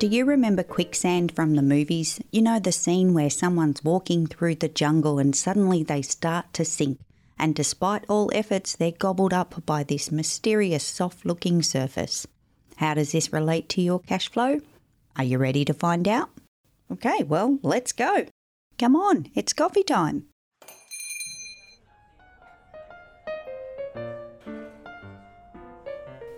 Do you remember quicksand from the movies? You know the scene where someone's walking through the jungle and suddenly they start to sink, and despite all efforts, they're gobbled up by this mysterious soft looking surface. How does this relate to your cash flow? Are you ready to find out? Okay, well, let's go. Come on, it's coffee time.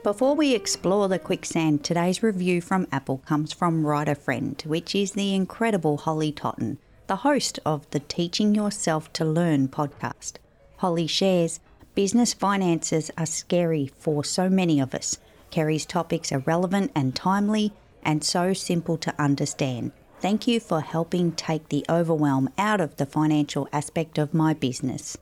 Before we explore the quicksand, today's review from Apple comes from Writer Friend, which is the incredible Holly Totten, the host of the Teaching Yourself to Learn podcast. Holly shares business finances are scary for so many of us. Kerry's topics are relevant and timely and so simple to understand. Thank you for helping take the overwhelm out of the financial aspect of my business.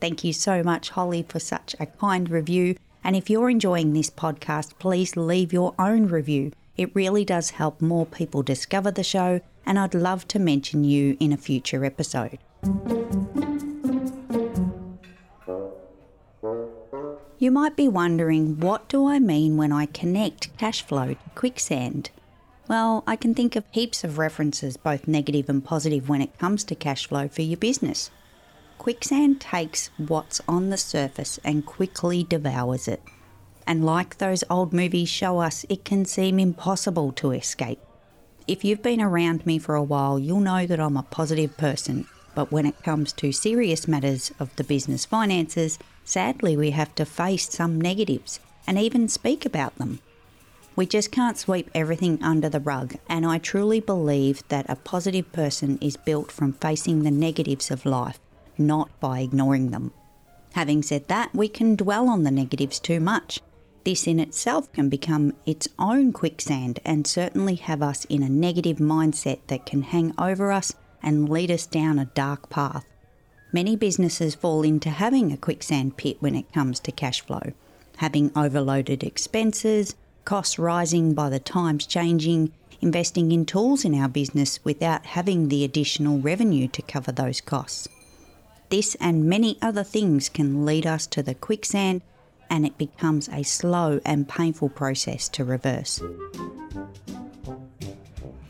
Thank you so much, Holly, for such a kind review and if you're enjoying this podcast, please leave your own review. It really does help more people discover the show, and I'd love to mention you in a future episode. You might be wondering what do I mean when I connect cash flow to quicksand? Well, I can think of heaps of references, both negative and positive, when it comes to cash flow for your business. Quicksand takes what's on the surface and quickly devours it. And like those old movies show us, it can seem impossible to escape. If you've been around me for a while, you'll know that I'm a positive person, but when it comes to serious matters of the business finances, sadly we have to face some negatives and even speak about them. We just can't sweep everything under the rug, and I truly believe that a positive person is built from facing the negatives of life not by ignoring them. Having said that, we can dwell on the negatives too much. This in itself can become its own quicksand and certainly have us in a negative mindset that can hang over us and lead us down a dark path. Many businesses fall into having a quicksand pit when it comes to cash flow, having overloaded expenses, costs rising by the times changing, investing in tools in our business without having the additional revenue to cover those costs. This and many other things can lead us to the quicksand, and it becomes a slow and painful process to reverse.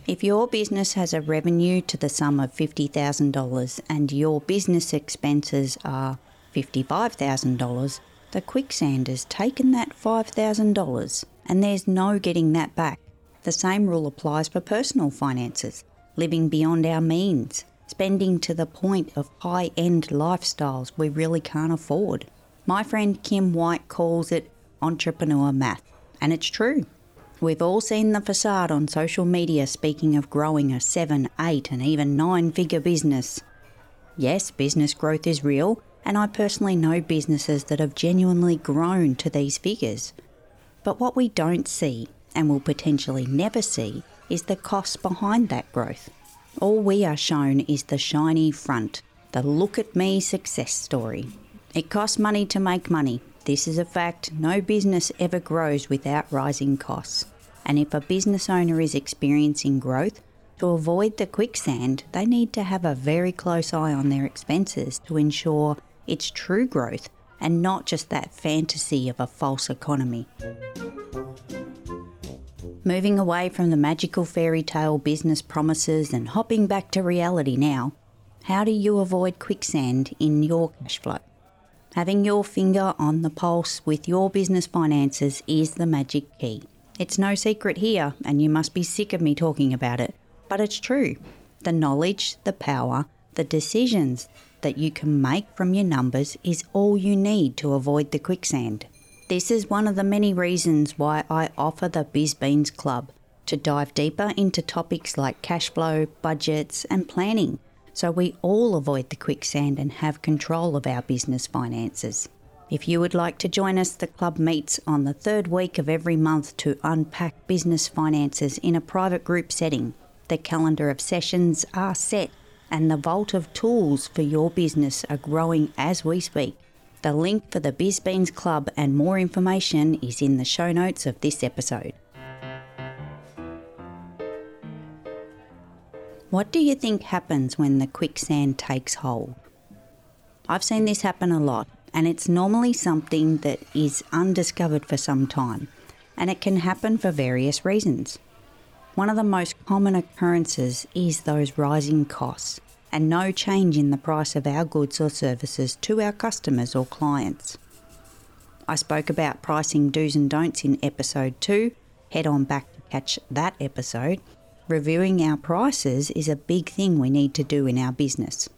If your business has a revenue to the sum of $50,000 and your business expenses are $55,000, the quicksand has taken that $5,000 and there's no getting that back. The same rule applies for personal finances, living beyond our means, spending to the point of high end lifestyles we really can't afford. My friend Kim White calls it entrepreneur math, and it's true. We've all seen the facade on social media speaking of growing a seven, eight, and even nine figure business. Yes, business growth is real, and I personally know businesses that have genuinely grown to these figures. But what we don't see, and will potentially never see, is the costs behind that growth. All we are shown is the shiny front, the look at me success story. It costs money to make money. This is a fact. No business ever grows without rising costs. And if a business owner is experiencing growth, to avoid the quicksand, they need to have a very close eye on their expenses to ensure it's true growth and not just that fantasy of a false economy. Moving away from the magical fairy tale business promises and hopping back to reality now, how do you avoid quicksand in your cash flow? Having your finger on the pulse with your business finances is the magic key. It's no secret here, and you must be sick of me talking about it, but it's true. The knowledge, the power, the decisions that you can make from your numbers is all you need to avoid the quicksand. This is one of the many reasons why I offer the BizBeans Club to dive deeper into topics like cash flow, budgets, and planning so we all avoid the quicksand and have control of our business finances. If you would like to join us, the club meets on the third week of every month to unpack business finances in a private group setting. The calendar of sessions are set and the vault of tools for your business are growing as we speak. The link for the BizBeans Club and more information is in the show notes of this episode. What do you think happens when the quicksand takes hold? I've seen this happen a lot, and it's normally something that is undiscovered for some time, and it can happen for various reasons. One of the most common occurrences is those rising costs and no change in the price of our goods or services to our customers or clients. I spoke about pricing do's and don'ts in episode 2. Head on back to catch that episode. Reviewing our prices is a big thing we need to do in our business.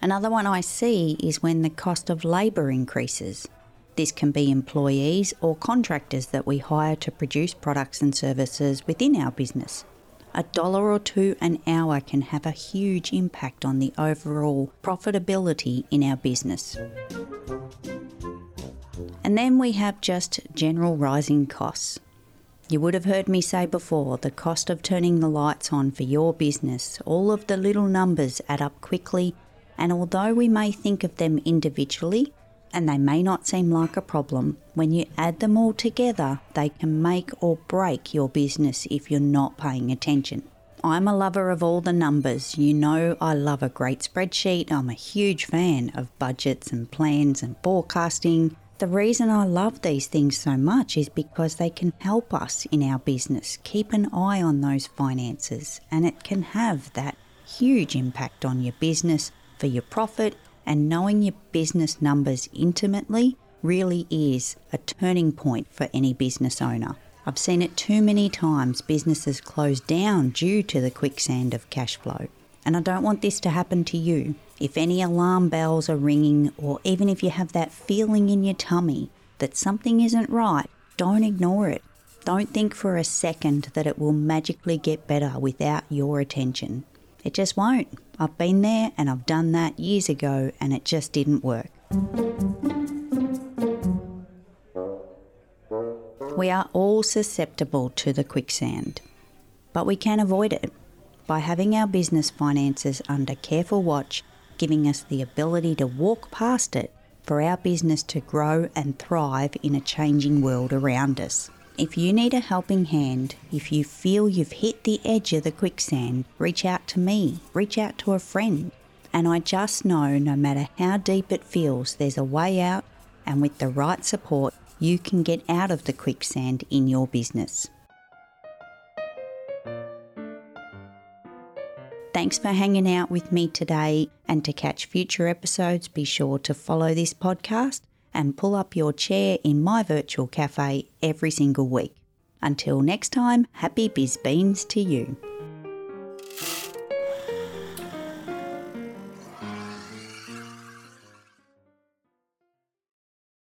Another one I see is when the cost of labour increases. This can be employees or contractors that we hire to produce products and services within our business. A dollar or two an hour can have a huge impact on the overall profitability in our business. And then we have just general rising costs. You would have heard me say before the cost of turning the lights on for your business, all of the little numbers add up quickly, and although we may think of them individually, and they may not seem like a problem, when you add them all together, they can make or break your business if you're not paying attention. I'm a lover of all the numbers. You know, I love a great spreadsheet. I'm a huge fan of budgets and plans and forecasting. The reason I love these things so much is because they can help us in our business keep an eye on those finances, and it can have that huge impact on your business for your profit. And knowing your business numbers intimately really is a turning point for any business owner. I've seen it too many times businesses close down due to the quicksand of cash flow. And I don't want this to happen to you. If any alarm bells are ringing, or even if you have that feeling in your tummy that something isn't right, don't ignore it. Don't think for a second that it will magically get better without your attention. It just won't. I've been there and I've done that years ago and it just didn't work. We are all susceptible to the quicksand, but we can avoid it by having our business finances under careful watch giving us the ability to walk past it for our business to grow and thrive in a changing world around us. If you need a helping hand, if you feel you've hit the edge of the quicksand, reach out to me, reach out to a friend. And I just know no matter how deep it feels, there's a way out, and with the right support, you can get out of the quicksand in your business. Thanks for hanging out with me today. And to catch future episodes, be sure to follow this podcast and pull up your chair in my virtual cafe every single week. Until next time, happy biz beans to you.